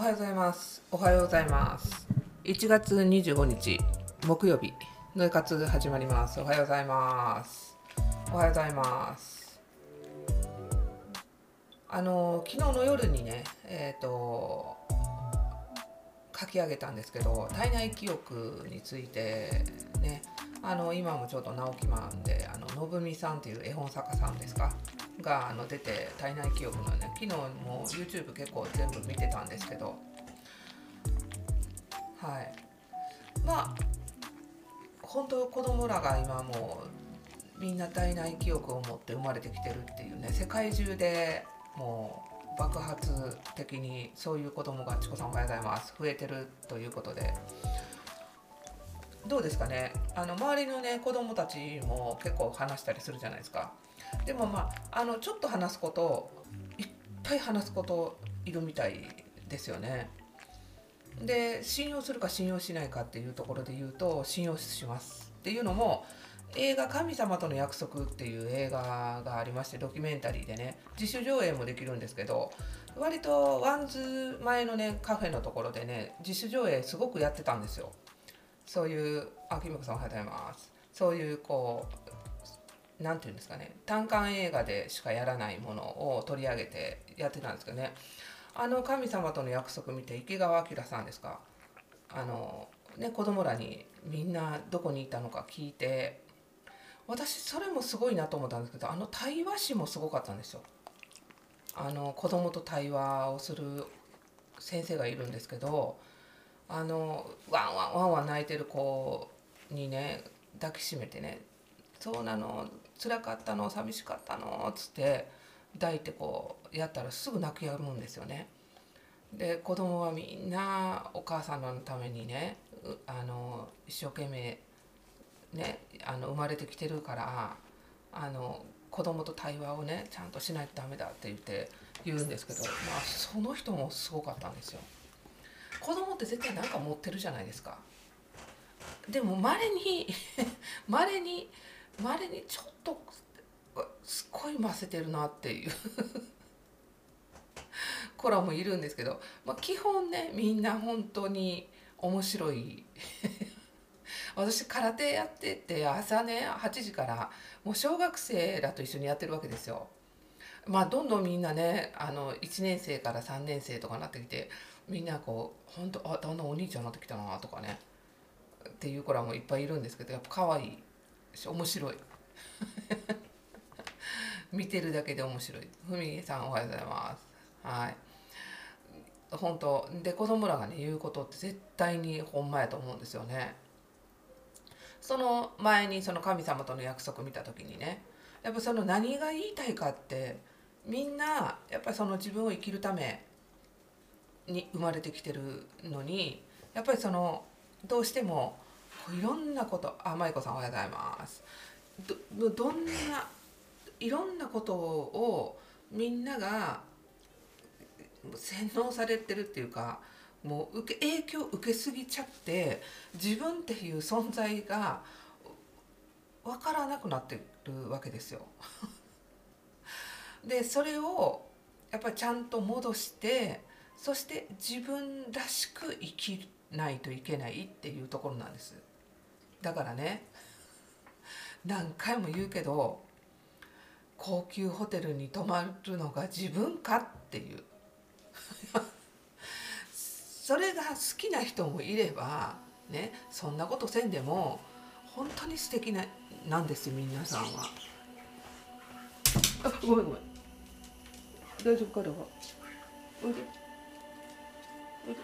はようございます。おはようございます。1月25日木曜日の活始まります。おはようございます。おはようございます。あの昨日の夜にね、えっ、と書き上げたんですけど、体内記憶についてね、あの今もちょっと直木マンであの信美さんっていう絵本作家さんですか？があの出て体内記憶のね昨日も YouTube 結構全部見てたんですけど。はい。まあ本当子供らが今もうみんな体内記憶を持って生まれてきてるっていうね世界中でもう爆発的にそういう子供がチコさんおはようございます増えてるということで。どうですかね。あの周りのね子供たちも結構話したりするじゃないですか。でもまああのちょっと話すこといっぱい話すこといるみたいですよね。で信用するか信用しないかっていうところで言うと信用しますっていうのも映画「神様との約束」っていう映画がありましてドキュメンタリーでね自主上映もできるんですけど割とワンズ前のねカフェのところでね自主上映すごくやってたんですよ。そういうあきみこさんおはようございます。そういうこうなんていうんですかね単館映画でしかやらないものを取り上げてやってたんですけどね。あの神様との約束見て池川明さんですか。あのね子供らにみんなどこにいたのか聞いて私それもすごいなと思ったんですけどあの対話師もすごかったんですよ。あの子供と対話をする先生がいるんですけどあのワンワンワンワン泣いてる子にね抱きしめてねそうなの辛かったの寂しかったのっつって抱いてこうやったらすぐ泣き止むんですよね。で子供はみんなお母さんのためにねあの一生懸命ねあの生まれてきてるからあの子供と対話をねちゃんとしないとダメだって言って言うんですけど、まあ、その人もすごかったんですよ。子供って絶対何か持ってるじゃないですか。でもまれにまれにまれにちょっとすっごいませてるなっていう。子らもいるんですけど、まあ、基本ねみんな本当に面白い。私空手やってて朝ね8時からもう小学生らと一緒にやってるわけですよ。まあどんどんみんなねあの1年生から3年生とかなってきてみんなこう本当あだんだんお兄ちゃんになってきたなとかねっていう子らもいっぱいいるんですけどやっぱ可愛い。面白い。見てるだけで面白い。ふみさんおはようございます。はい。本当で子供らがね言うことって絶対にほんまやと思うんですよね。その前にその神様との約束見た時にねやっぱその何が言いたいかってみんなやっぱりその自分を生きるために生まれてきてるのにやっぱりそのどうしてもいろんなことあ舞子さんおはようございますどどんないろんなことをみんなが洗脳されてるっていうかもう受け影響受けすぎちゃって自分っていう存在が分からなくなってるわけですよ。でそれをやっぱりちゃんと戻してそして自分らしく生きないといけないっていうところなんです。だからね。何回も言うけど高級ホテルに泊まるのが自分かっていう。それが好きな人もいればねそんなことせんでも本当に素敵ななんですよ皆さんは。あごめんごめん。大丈夫かだわおいでおいで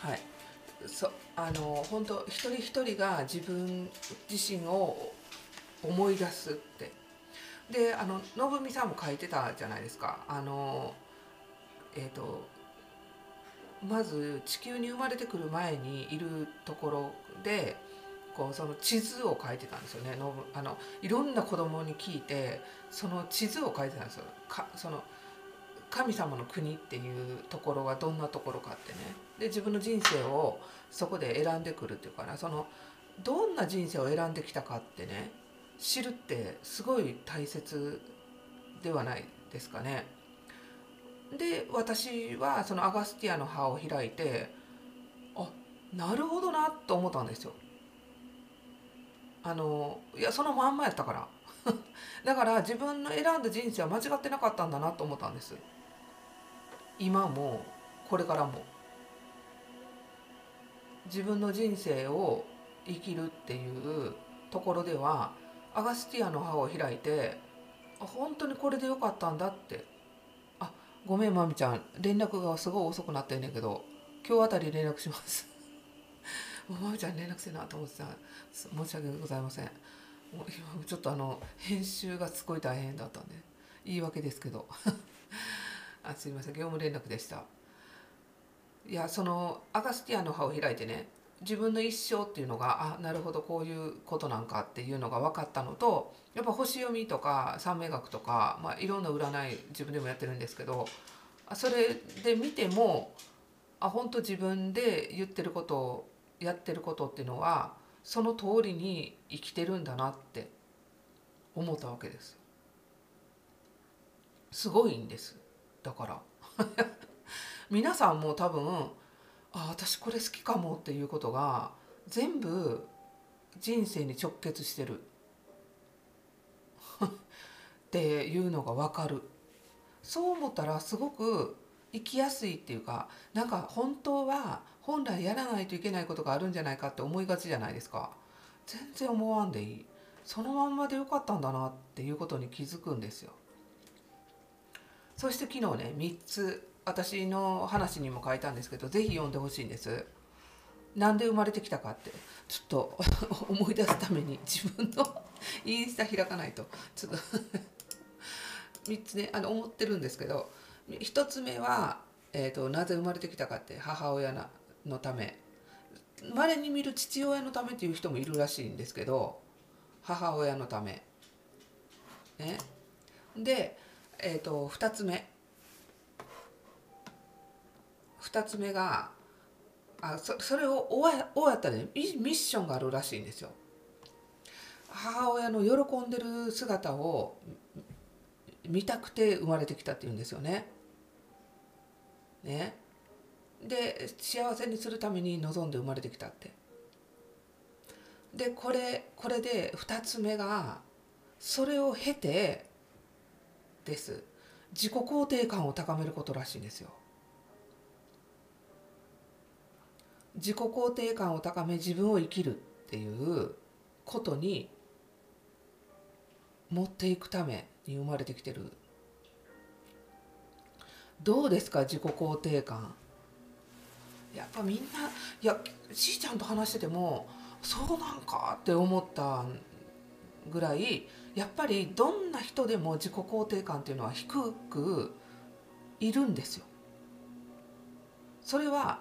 はい。そあの本当一人一人が自分自身を思い出すって。であの信美さんも書いてたじゃないですか。あのえっ、とまず地球に生まれてくる前にいるところでこうその地図を書いてたんですよね。のあのいろんな子供に聞いてその地図を書いてたんですよ。かその神様の国っていうところはどんなところかってね。で自分の人生をそこで選んでくるっていうかなそのどんな人生を選んできたかってね知るってすごい大切ではないですかね。で私はそのアガスティアの葉を開いてあなるほどなと思ったんですよ。あのいやそのまんまやったから だから自分の選んだ人生は間違ってなかったんだなと思ったんです今もこれからも自分の人生を生きるっていうところではアガスティアの葉を開いて本当にこれでよかったんだって。あごめんまみちゃん。連絡がすごい遅くなってんねんけど今日あたり連絡します。まみちゃん連絡せなと思ってた。申し訳ございません。もう今ちょっとあの編集がすごい大変だったんで言い訳ですけど。あすいません。業務連絡でした。いやそのアガスティアの葉を開いてね自分の一生っていうのがあなるほどこういうことなんかっていうのが分かったのとやっぱ星読みとか三名学とか、まあ、いろんな占い自分でもやってるんですけどそれで見てもあ本当自分で言ってることをやってることっていうのはその通りに生きてるんだなって思ったわけです。すごいんです。だから。皆さんも多分あ私これ好きかもっていうことが全部人生に直結してる。っていうのが分かる。そう思ったらすごく生きやすいっていうかなんか本当は本来やらないといけないことがあるんじゃないかって思いがちじゃないですか。全然思わんでいい。そのまんまでよかったんだなっていうことに気づくんですよ。そして昨日ね3つ私の話にも書いたんですけど是非読んでほしいんです。なんで生まれてきたかってちょっと 思い出すために自分の インスタ開かないと。ちょっと 3つねあの思ってるんですけど1つ目は、えーと、なぜ生まれてきたかって母親のため。まれに見る父親のためっていう人もいるらしいんですけど母親のため。ね、で、えーと、2つ目。2つ目があそそれを終わ終わったねミッションがあるらしいんですよ。母親の喜んでる姿を見たくて生まれてきたっていうんですよね。ね。で幸せにするために望んで生まれてきたって。でこれこれで2つ目がそれを経てです自己肯定感を高めることらしいんですよ。自己肯定感を高め自分を生きるっていうことに持っていくために生まれてきてるどうですか自己肯定感やっぱみんないやしーちゃんと話しててもそうなんかって思ったぐらいやっぱりどんな人でも自己肯定感っていうのは低くいるんですよ。それは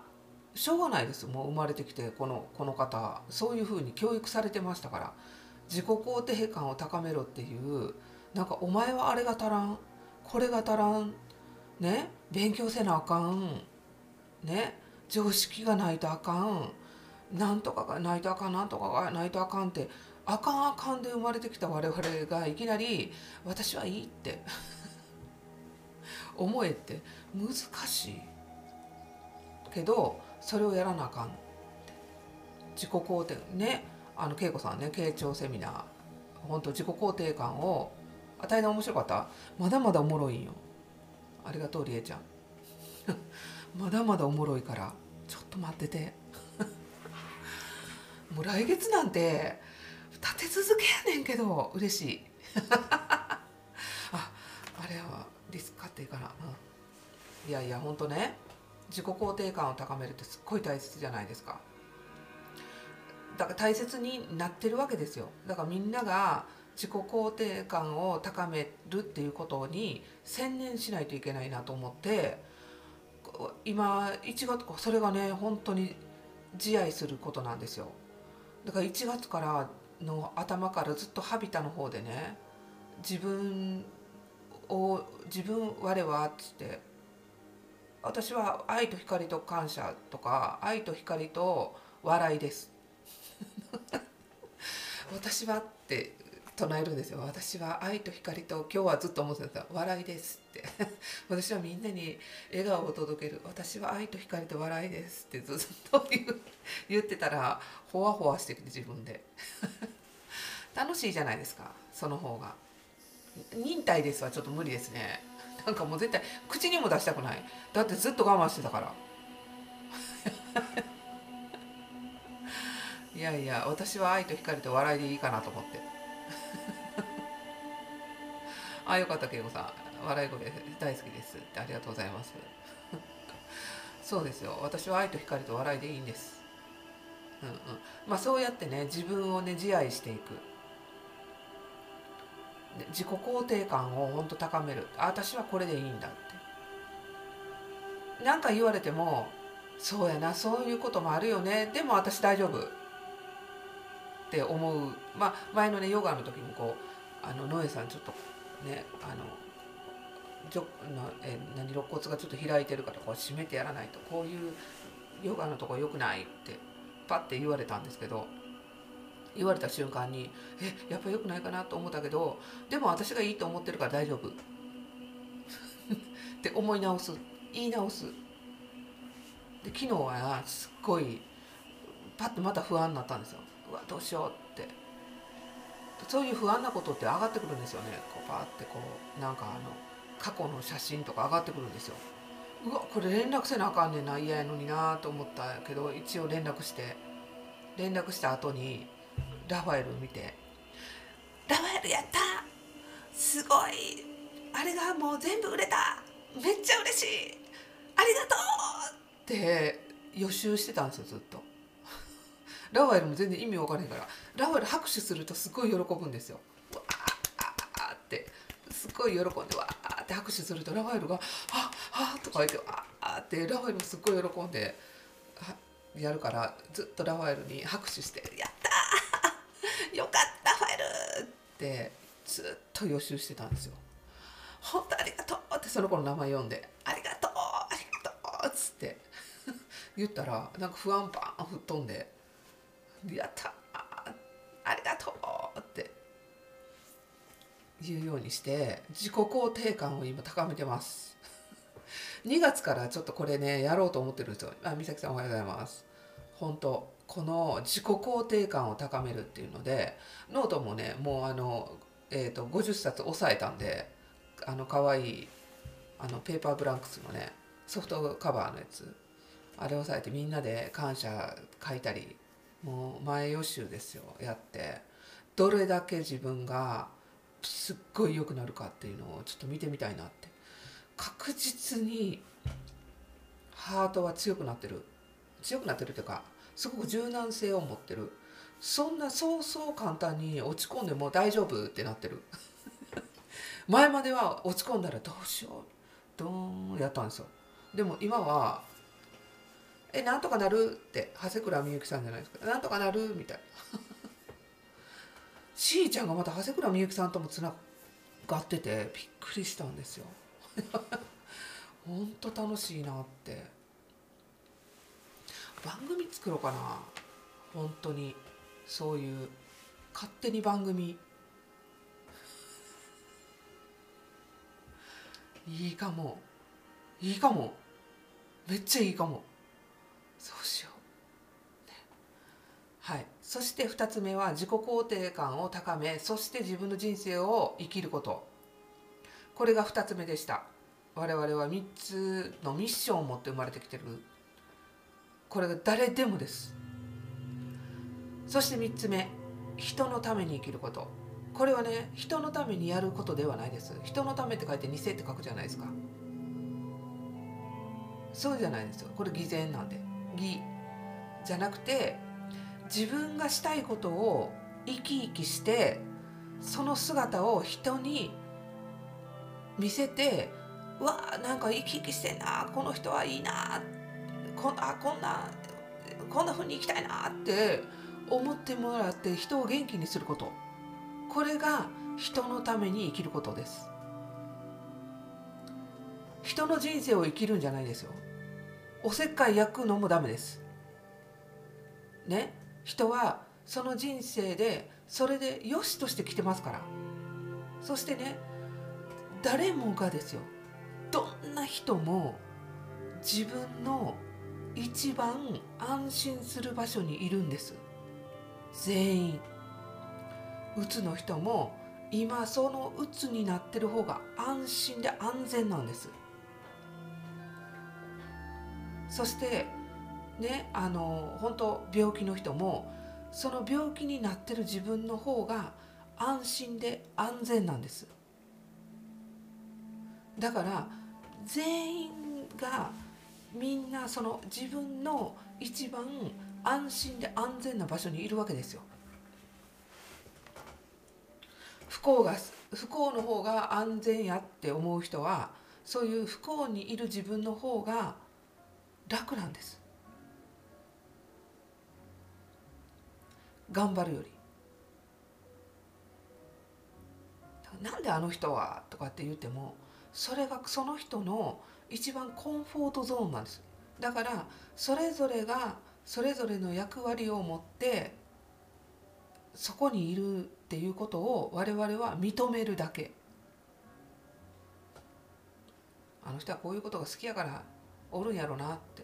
しょうがないです。もう生まれてきてこのこの方そういうふうに教育されてましたから自己肯定感を高めろっていうなんかお前はあれが足らんこれが足らんね勉強せなあかんね常識がないとあかんなんとかがないとあかんなんとかがないとあかんってあかんあかんで生まれてきた我々がいきなり私はいいって 思えって難しい。けどそれをやらなあかん。自己肯定。ね。あの恵子さんね。傾聴セミナー。本当自己肯定感を与えな面白かった？まだまだおもろいんよ。ありがとうりえちゃん。まだまだおもろいからちょっと待ってて。もう来月なんて立て続けやねんけど嬉しい。ああれはリスク買っていいかな、うん、いやいやほんとね。自己肯定感を高めるってすっごい大切じゃないですか。だから大切になってるわけですよ。だからみんなが自己肯定感を高めるっていうことに専念しないといけないなと思って今1月それがね本当に自愛することなんですよ。だから1月からの頭からずっとハビタの方でね自分を自分我はっつって私は愛と光と感謝とか愛と光と笑いです。私はって唱えるんですよ。私は愛と光と今日はずっと思ってた笑いですって。私はみんなに笑顔を届ける。私は愛と光と笑いですってずっと言 言ってたらほわほわしてきて自分で。楽しいじゃないですかその方が。忍耐ですはちょっと無理ですね。なんかもう絶対口にも出したくない。だってずっと我慢してたから。いやいや私は愛と光と笑いでいいかなと思って。あよかった恵子さん。笑い声大好きですってありがとうございます。そうですよ。私は愛と光と笑いでいいんです。うんうん。まあそうやってね自分をね自愛していく。自己肯定感をほんと高める。私はこれでいいんだって。何か言われてもそうやなそういうこともあるよね。でも私大丈夫って思う。まあ前のねヨガの時にこうあのノエさんちょっとねあのじょなえ何肋骨がちょっと開いてるからこう締めてやらないとこういうヨガのとこ良くないってパッて言われたんですけど言われた瞬間にえやっぱ良くないかなと思ったけどでも私がいいと思ってるから大丈夫。って思い直す。言い直す。で昨日はすっごいパッてまた不安になったんですよ。うわどうしようって。そういう不安なことって上がってくるんですよね。こうパーってこうなんかあの過去の写真とか上がってくるんですよ。うわこれ連絡せなあかんねんな。嫌やのになと思ったけど一応連絡して。連絡した後にラファエル見て「ラファエルやった。すごい。あれがもう全部売れた。めっちゃ嬉しい。ありがとう!」って予習してたんですよずっと。ラファエルも全然意味分からへんから。ラファエル拍手するとすごい喜ぶんですよ。わーって。すごい喜んでわーって拍手するとラファエルが「ああ」とか言ってわーって。ラファエルもすっごい喜んでやるからずっとラファエルに拍手して「やったよかったファエル!」ってずっと予習してたんですよ。本当ありがとうってその子の名前読んで「ありがとうありがとう」っつって。言ったらなんか不安パン吹っ飛んで「やったありがとう」って。言うようにして自己肯定感を今高めてます。2月からちょっとこれねやろうと思ってるんですよ。あ美咲さんおはようございます。本当。この自己肯定感を高めるっていうのでノートもねもうあの、えーと、50冊抑えたんであの可愛いあのペーパーブランクスのねソフトカバーのやつあれを押さえてみんなで感謝書いたりもう前予習ですよやって。どれだけ自分がすっごい良くなるかっていうのをちょっと見てみたいなって。確実にハートは強くなってる。強くなってるっていうかすごく柔軟性を持ってる。そんなそうそう簡単に落ち込んでも大丈夫ってなってる。前までは落ち込んだらどうしよう。ドーンやったんですよ。でも今は「えなんとかなる?」って長谷倉みゆきさんじゃないですか「なんとかなる?」みたいな。しーちゃんがまた長谷倉みゆきさんともつながっててびっくりしたんですよ。ほんと楽しいなって。番組作ろうかな。本当に。そういう。勝手に番組。いいかも。いいかも。めっちゃいいかも。そうしよう、ね、はい。そして2つ目は自己肯定感を高めそして自分の人生を生きること。これが2つ目でした。我々は3つのミッションを持って生まれてきてる。これが誰でもです。そして3つ目人のために生きること。これはね人のためにやることではないです。人のためって書いて偽って書くじゃないですか。そうじゃないですよ。これ偽善なんで。偽。じゃなくて自分がしたいことを生き生きしてその姿を人に見せてうわなんか生き生きしてんなこの人はいいなってこんあこんなこんな風に生きたいなって思ってもらって人を元気にすること。これが人のために生きることです。人の人生を生きるんじゃないですよ。おせっかい焼くのもダメです。ね？人はその人生でそれでよしとして来てますから。そしてね誰もがですよ。どんな人も自分の一番安心する場所にいるんです。全員。うつの人も今そのうつになってる方が安心で安全なんです。そしてねあの本当病気の人もその病気になってる自分の方が安心で安全なんです。だから全員がみんなその自分の一番安心で安全な場所にいるわけですよ。不幸が不幸の方が安全やって思う人はそういう不幸にいる自分の方が楽なんです。頑張るより。なんであの人はとかって言ってもそれがその人の一番コンフォートゾーンなんです。だからそれぞれがそれぞれの役割を持ってそこにいるっていうことを我々は認めるだけ。あの人はこういうことが好きやからおるんやろなって。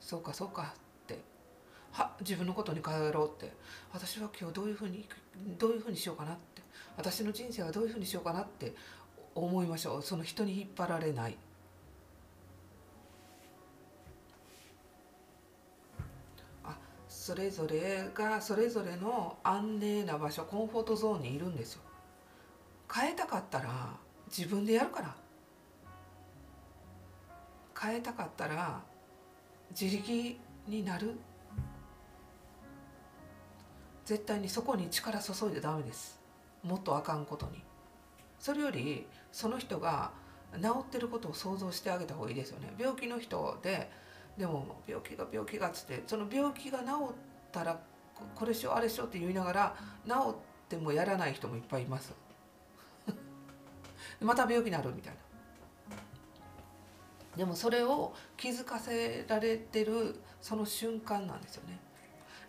そうかそうかって。は自分のことに変えろって。私は今日どういうふうにどういうふうにしようかなって。私の人生はどういうふうにしようかなって思いましょう。その人に引っ張られないあそれぞれがそれぞれの安寧な場所コンフォートゾーンにいるんですよ。変えたかったら自分でやるから。変えたかったら自力になる。絶対にそこに力注いでダメです。もっとあかんことに。それよりその人が治ってることを想像してあげた方がいいですよね。病気の人ででも病気が病気がっつってその病気が治ったらこれしようあれしようって言いながら治ってもやらない人もいっぱいいます。また病気になるみたいな。でもそれを気づかせられてるその瞬間なんですよね。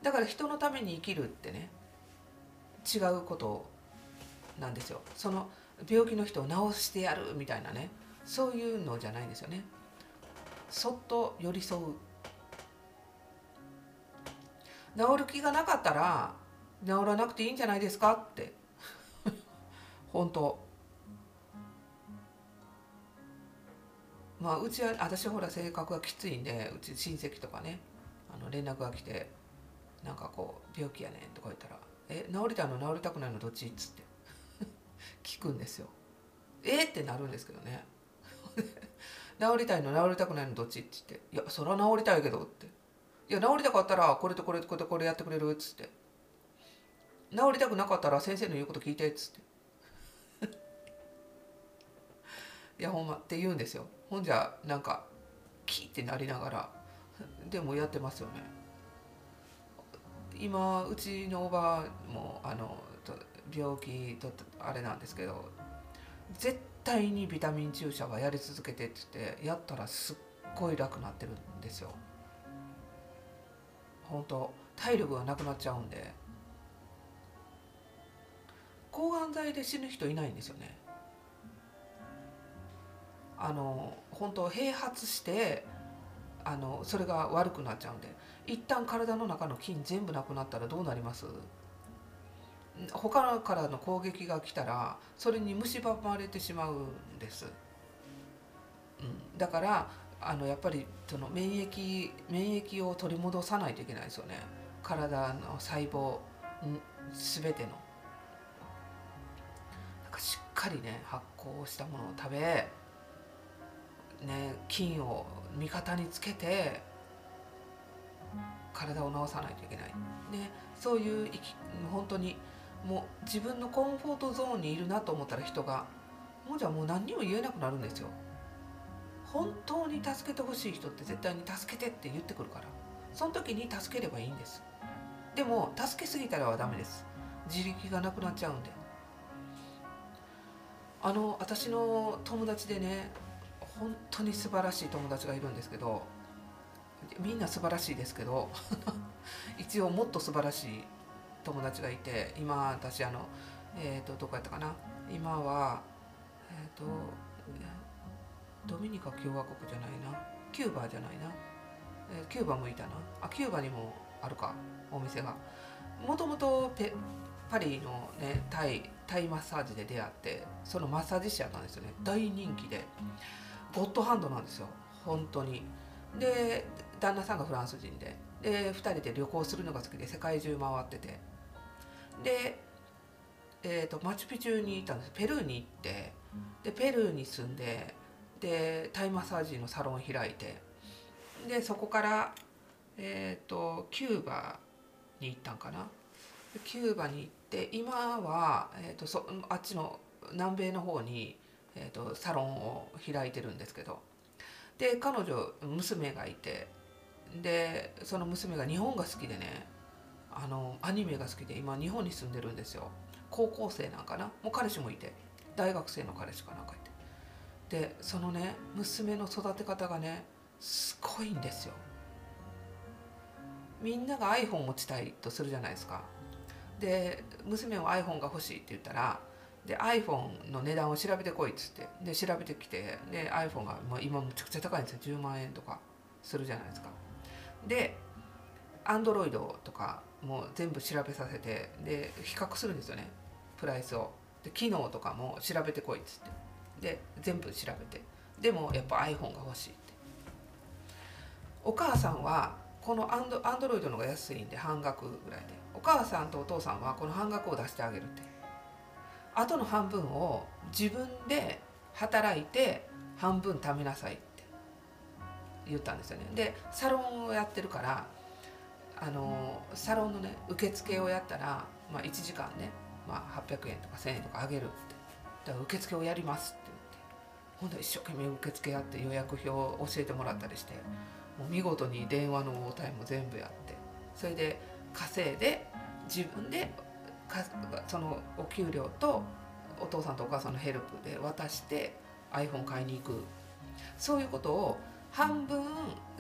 だから人のために生きるってね違うことなんですよ。その病気の人を治してやるみたいなねそういうのじゃないんですよね。そっと寄り添う。治る気がなかったら治らなくていいんじゃないですかって。本当。まあうちは私はほら性格がきついんでうち親戚とかねあの連絡が来てなんかこう病気やねんとか言ったら「え治りたいの？治りたくないの？どっち?」っつって。聞くんですよ。え？ってなるんですけどね。治りたいの治りたくないのどっち？って言って「いやそれは治りたいけど」って「いや治りたかったらこれとこれとこれとこれやってくれる」っつって「治りたくなかったら先生の言うこと聞いて」っつって。いやほんまって言うんですよ。ほんじゃなんかキーってなりながら。でもやってますよね。今うちのおばもあの病気とあれなんですけど絶対にビタミン注射はやり続けてって言ってやったらすっごい楽になってるんですよ。本当体力がなくなっちゃうんで。抗がん剤で死ぬ人いないんですよね。あの本当併発してあのそれが悪くなっちゃうんで。一旦体の中の菌全部なくなったらどうなります？他からの攻撃が来たらそれに蝕まれてしまうんです、うん、だからあのやっぱりその免疫免疫を取り戻さないといけないですよね。体の細胞全ての。なんかしっかりね発酵したものを食べね菌を味方につけて体を治さないといけない、ね、そういう本当にもう自分のコンフォートゾーンにいるなと思ったら人がもうじゃあもう何にも言えなくなるんですよ。本当に助けてほしい人って絶対に助けてって言ってくるから。その時に助ければいいんです。でも助けすぎたらはダメです。自力がなくなっちゃうんで。あの私の友達でね本当に素晴らしい友達がいるんですけどみんな素晴らしいですけど 一応もっと素晴らしい友達がいて今私あのえっ、とどこやったかな？今はえっ、とドミニカ共和国じゃないな？キューバじゃないな、えーキューバもいたな？あキューバにもあるか？お店が。もともとパリのねタイタイマッサージで出会ってそのマッサージ師やったんですよね。大人気で。ゴッドハンドなんですよ。本当に。で旦那さんがフランス人で。で2人で旅行するのが好きで世界中回ってて。で、えー、とマチュピチュに行ったんです。ペルーに行ってでペルーに住んででタイマッサージのサロン開いてでそこから、えー、とキューバに行ったんかな。キューバに行って今は、えー、とそあっちの南米の方に、えー、とサロンを開いてるんですけどで彼女娘がいてでその娘が日本が好きでねあのアニメが好きで今日本に住んでるんですよ。高校生なんかな？もう彼氏もいて大学生の彼氏かなんかいて。でそのね娘の育て方がねすごいんですよ。みんなが iPhone 持ちたいとするじゃないですか。で娘は iPhone が欲しいって言ったらで iPhone の値段を調べてこいっつって。で調べてきてで iPhone がもう今むちゃくちゃ高いんですよ。10万円とかするじゃないですか。で Android とかもう全部調べさせてで比較するんですよね。プライスを。で機能とかも調べてこいっつって。で全部調べて。でもやっぱ iPhone が欲しいって。お母さんはこのアンドアンドロイドのが安いんで半額ぐらいで。お母さんとお父さんはこの半額を出してあげるって。あとの半分を自分で働いて半分貯めなさいって言ったんですよね。でサロンをやってるからあのサロンのね受付をやったら、まあ、1時間ね、まあ、800円とか1000円とかあげるって。だから受付をやりますって言って。ほんと一生懸命受付やって予約表を教えてもらったりしてもう見事に電話の応対も全部やって。それで稼いで自分でかそのお給料とお父さんとお母さんのヘルプで渡して iPhone 買いに行く。そういうことを半分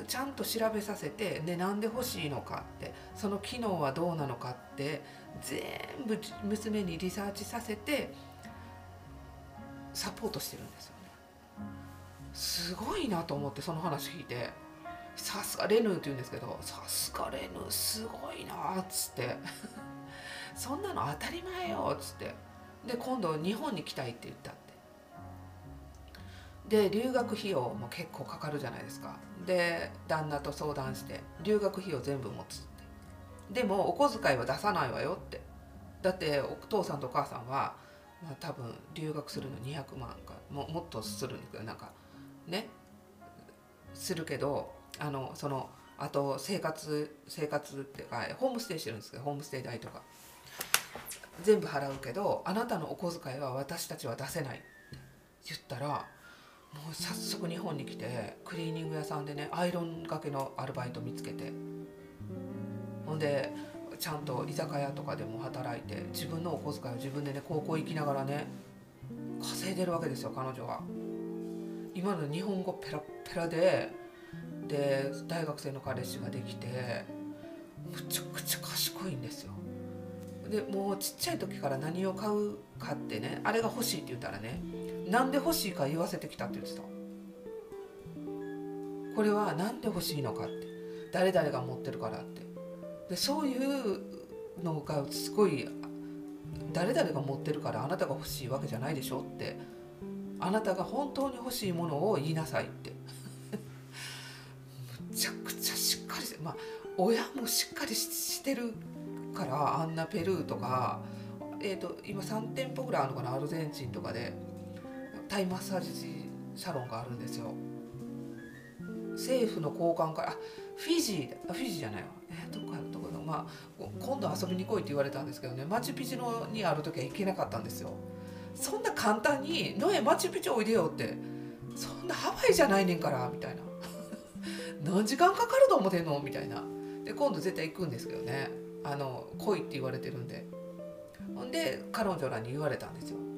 ちゃんと調べさせてでなんで欲しいのかってその機能はどうなのかって全部娘にリサーチさせてサポートしてるんですよね。すごいなと思ってその話聞いて。さすがレヌーって言うんですけどさすがレヌーすごいなっつって。そんなの当たり前よっつって。で今度日本に来たいって言った。で留学費用も結構かかるじゃないですか。で旦那と相談して留学費用全部持つって。でもお小遣いは出さないわよって。だってお父さんとお母さんは、まあ、多分留学するの200万かももっとするんですけどなんかね？するけどあのそのあと生活生活っていうかホームステイしてるんですけどホームステイ代とか。全部払うけどあなたのお小遣いは私たちは出せないって言ったらもう早速日本に来てクリーニング屋さんでねアイロンがけのアルバイト見つけてほんでちゃんと居酒屋とかでも働いて自分のお小遣いを自分でね高校行きながらね稼いでるわけですよ彼女は。今の日本語ペラペラでで大学生の彼氏ができてむちゃくちゃ賢いんですよ。でもうちっちゃい時から何を買うかってねあれが欲しいって言ったらねなんで欲しいか言わせてきたって言ってた。これは何で欲しいのかって。誰々が持ってるからって。でそういうのがすごい誰々が持ってるからあなたが欲しいわけじゃないでしょって。あなたが本当に欲しいものを言いなさいって。むちゃくちゃしっかりしてまあ親もしっかりしてるからあんなペルーとか、えー、と今3店舗ぐらいあるのかなアルゼンチンとかで。タイマッサージサロンがあるんですよ。政府の高官からフィジーフィジーじゃないわ。えー、どこかどこのまあ今度遊びに来いって言われたんですけどね。マチュピチュにある時は行けなかったんですよ。そんな簡単に「ノエマチュピチュおいでよ」ってそんなハワイじゃないねんからみたいな。何時間かかると思ってんの？みたいな。で今度絶対行くんですけどね。あの来いって言われてるんで。ほんで彼女らに言われたんですよ「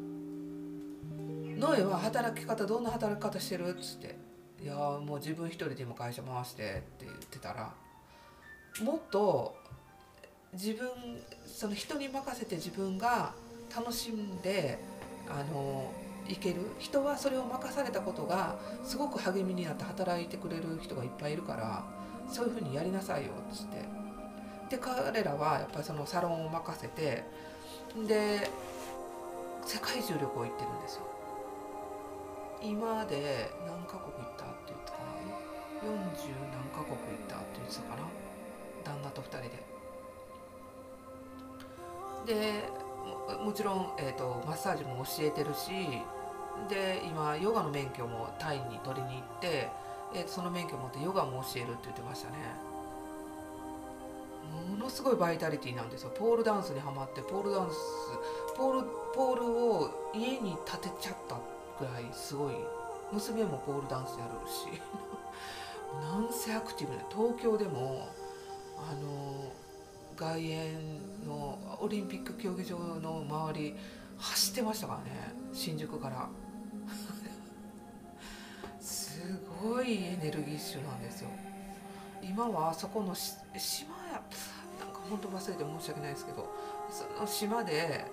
ノエは働き方どんな働き方してる?」っつって「いやもう自分一人でも会社回して」って言ってたらもっと自分その人に任せて自分が楽しんであのいける。人はそれを任されたことがすごく励みになって働いてくれる人がいっぱいいるからそういうふうにやりなさいよっつって。で彼らはやっぱりそのサロンを任せてで世界中旅行行ってるんですよ。今で何カ国行ったって言ったかな40何カ国行ったって言ってたかな？旦那と2人で。でももちろん、えーと、マッサージも教えてるしで今ヨガの免許もタイに取りに行って、えー、その免許を持ってヨガも教えるって言ってましたね。ものすごいバイタリティなんですよ。ポールダンスにはまってポールダンスポールポールを家に建てちゃったぐらいすごい娘もポールダンスやるし なんせアクティブね。東京でもあの外苑のオリンピック競技場の周り走ってましたからね。新宿から。すごいエネルギッシュなんですよ。今はあそこの島やなんか本当忘れて申し訳ないですけどその島で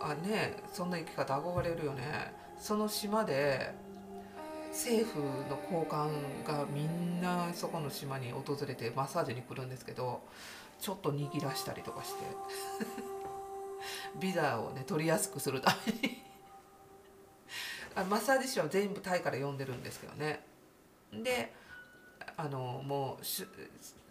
あねそんな生き方憧れるよね。その島で政府の高官がみんなそこの島に訪れてマッサージに来るんですけどちょっと握らしたりとかして。ビザをね取りやすくするために。マッサージ師は全部タイから呼んでるんですけどね。であのもう施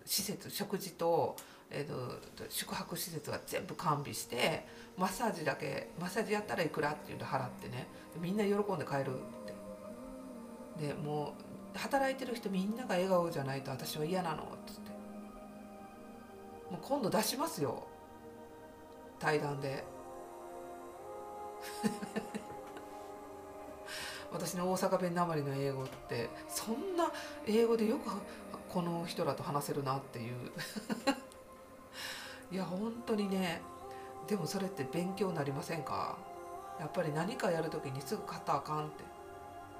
設食事と,、えーと、宿泊施設は全部完備してマッサージだけマッサージやったらいくらって言うと払ってね。みんな喜んで帰るって。でもう働いてる人みんなが笑顔じゃないと私は嫌なのっつって。もう今度出しますよ。対談で。私の大阪弁なまりの英語ってそんな英語でよくこの人らと話せるなっていう。いや本当にね。でもそれって勉強になりませんか？やっぱり何かやる時にすぐ買ったらあかんって。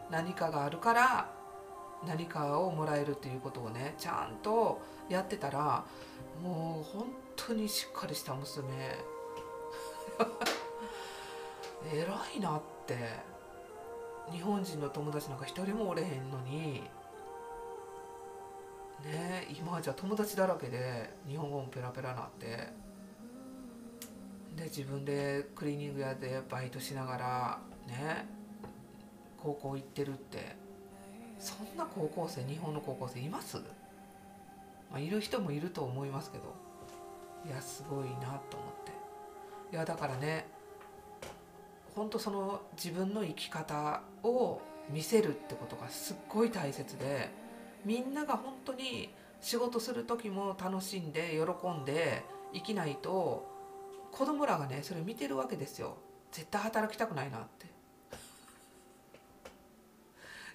何かがあるから何かをもらえるっていうことをねちゃんとやってたらもう本当にしっかりした娘。偉いなって。日本人の友達なんか一人もおれへんのに。ね今じゃ友達だらけで日本語もペラペラなって。で自分でクリーニング屋でバイトしながらね高校行ってるって。そんな高校生日本の高校生います、まあ、いる人もいると思いますけど。いやすごいなと思って。いやだからね本当その自分の生き方を見せるってことがすっごい大切で。みんなが本当に仕事する時も楽しんで喜んで生きないと子供らがねそれ見てるわけですよ。絶対働きたくないなって。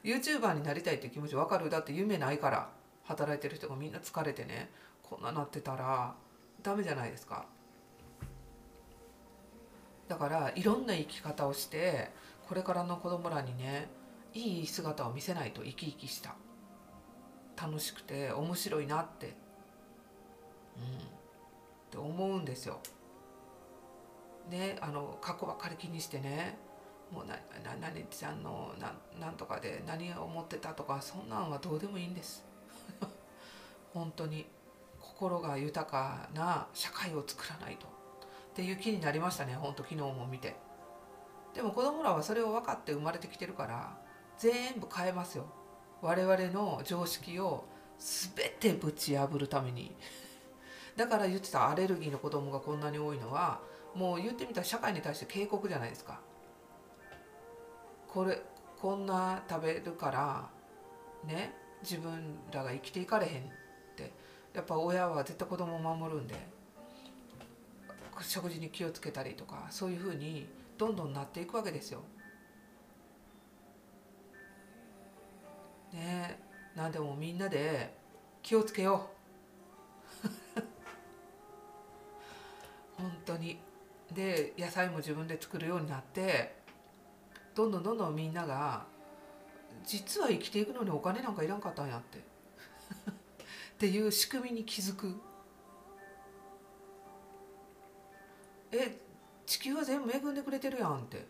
YouTuber になりたいって気持ち分かる？だって夢ないから働いてる人がみんな疲れてねこんななってたらダメじゃないですか。だからいろんな生き方をしてこれからの子供らにねいい姿を見せないと生き生きした。楽しくて面白いなって。うん。って思うんですよ。ねあの過去ばっかり気にしてねもうなな何ちゃんのななんとかで何を思ってたとかそんなんはどうでもいいんです。本当に。心が豊かな社会を作らないと。っていう気になりましたね本当昨日も見て。でも子供らはそれを分かって生まれてきてるから全部変えますよ。我々の常識を全てぶち破るために。だから言ってたアレルギーの子供がこんなに多いのはもう言ってみたら社会に対して警告じゃないですか。これこんな食べるからね自分らが生きていかれへんって。やっぱ親は絶対子供を守るんで食事に気をつけたりとかそういうふうにどんどんなっていくわけですよ。ねなんでもみんなで気をつけよう。本当に。で野菜も自分で作るようになってどんどんどんどんみんなが実は生きていくのにお金なんかいらんかったんやって。っていう仕組みに気づく。え地球は全部恵んでくれてるやんって。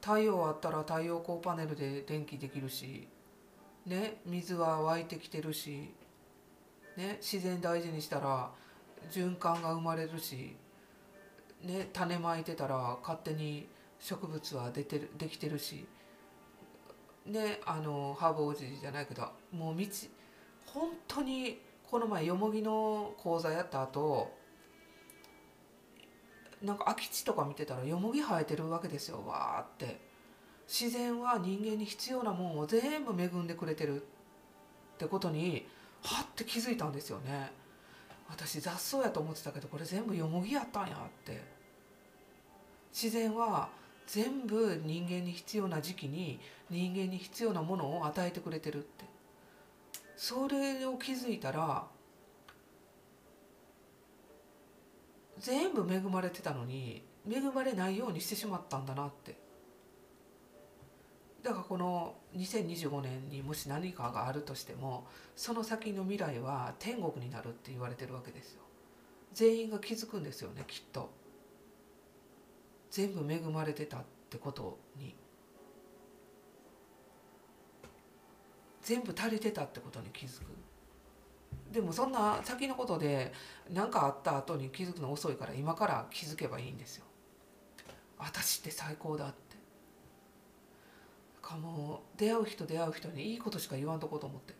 太陽あったら太陽光パネルで電気できるし。ね水は湧いてきてるしね自然大事にしたら循環が生まれるしね種まいてたら勝手に植物は出てるできてるしねあのハーブ王子じゃないけどもう道本当にこの前よもぎの講座やった後なんか空き地とか見てたらよもぎ生えてるわけですよわーって。自然は人間に必要なもんを全部恵んでくれてる。ってことにはって気づいたんですよね。私雑草やと思ってたけどこれ全部よもぎやったんやって。自然は全部人間に必要な時期に人間に必要なものを与えてくれてるって。それを気づいたら全部恵まれてたのに恵まれないようにしてしまったんだなって。だからこの2025年にもし何かがあるとしてもその先の未来は天国になるって言われてるわけですよ。全員が気づくんですよねきっと。全部恵まれてたってことに。全部足りてたってことに気づく。でもそんな先のことで何かあった後に気づくの遅いから今から気づけばいいんですよ。私って最高だって。かもう出会う人出会う人にいいことしか言わんとこうと思って。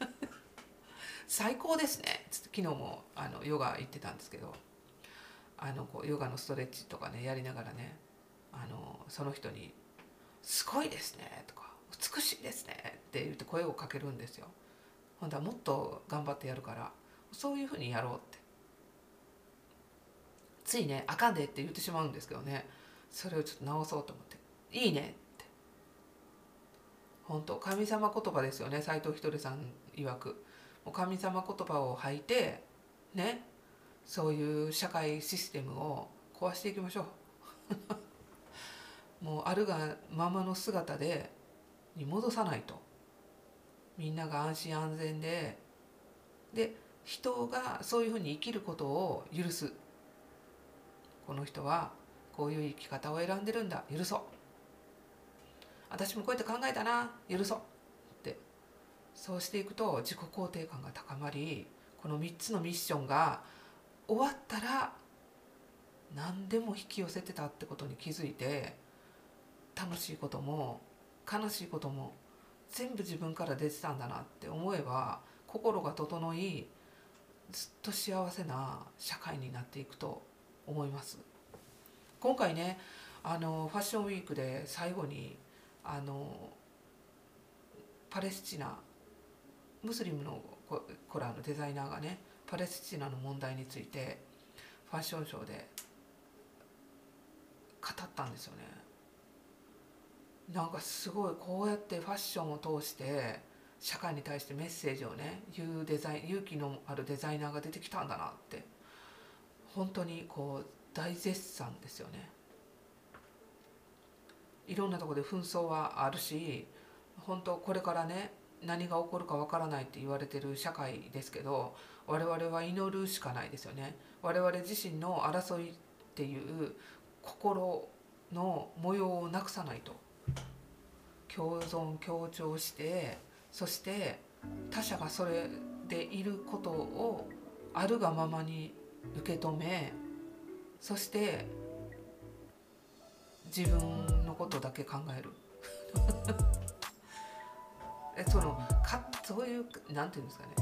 最高ですね。つって昨日もあのヨガ行ってたんですけど。あのこうヨガのストレッチとかねやりながらね。あのその人に「すごいですね」とか「美しいですね」って言って声をかけるんですよ。ほんだらもっと頑張ってやるからそういうふうにやろうって。ついね「あかんで」って言ってしまうんですけどね。それをちょっと直そうと思って「いいね」って本当神様言葉ですよね。斎藤ひとりさん曰く。神様言葉を吐いてねそういう社会システムを壊していきましょう。もうあるがままの姿でに戻さないと。みんなが安心安全で。で人がそういうふうに生きることを許す。この人はこういう生き方を選んでるんだ。許そう。私もこうやって考えたな許そう。って。そうしていくと自己肯定感が高まりこの3つのミッションが終わったら何でも引き寄せてたってことに気づいて楽しいことも悲しいことも全部自分から出てたんだなって思えば心が整いずっと幸せな社会になっていくと思います。今回ねあのファッションウィークで最後にあのパレスチナムスリムのコラのデザイナーがねパレスチナの問題についてファッションショーで語ったんですよね。なんかすごいこうやってファッションを通して社会に対してメッセージをね言うデザイン勇気のあるデザイナーが出てきたんだなって本当にこう大絶賛ですよね。いろんなとこで紛争はあるし本当これからね何が起こるかわからないって言われてる社会ですけど我々は祈るしかないですよね。我々自身の争いっていう心の模様をなくさないと。共存共調してそして他者がそれでいることをあるがままに受け止めそして自分のことだけ考える。そのかそういうなんていうんですかね。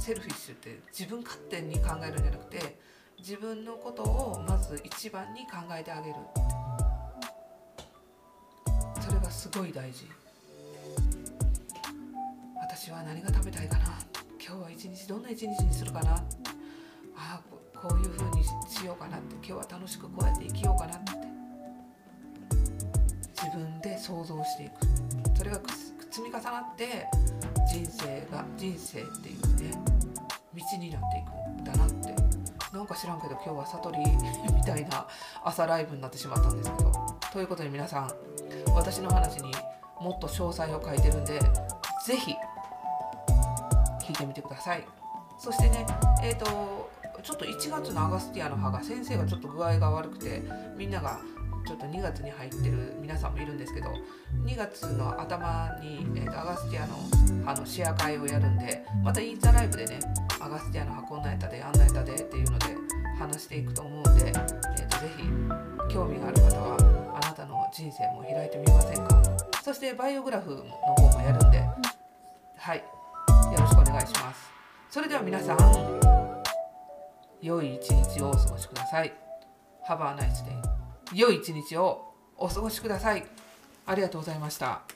セルフィッシュって自分勝手に考えるんじゃなくて自分のことをまず一番に考えてあげる。それがすごい大事。私は何が食べたいかな。今日は一日どんな一日にするかな。ああこういうふうにしようかなって。今日は楽しくこうやって生きようかなって。想像していく。それが積み重なって人生が人生っていうね道になっていくんだなって。なんか知らんけど今日は悟り みたいな朝ライブになってしまったんですけど。ということで皆さん私の話にもっと詳細を書いてるんで是非聞いてみてください。そしてねえっ、ー、とちょっと1月のアガスティアの葉が先生がちょっと具合が悪くてみんながちょっと2月に入ってる皆さんもいるんですけど2月の頭に、えーとアガスティアの葉のシェア会をやるんでまたインザライブでねアガスティアの葉こんなんやったであんなんやったでっていうので話していくと思うんで、えー、とぜひ興味がある方はあなたの人生も開いてみませんか？そしてバイオグラフの方もやるんではい。よろしくお願いします。それでは皆さん良い一日をお過ごしください。Have a nice day 良い一日をお過ごしください。ありがとうございました。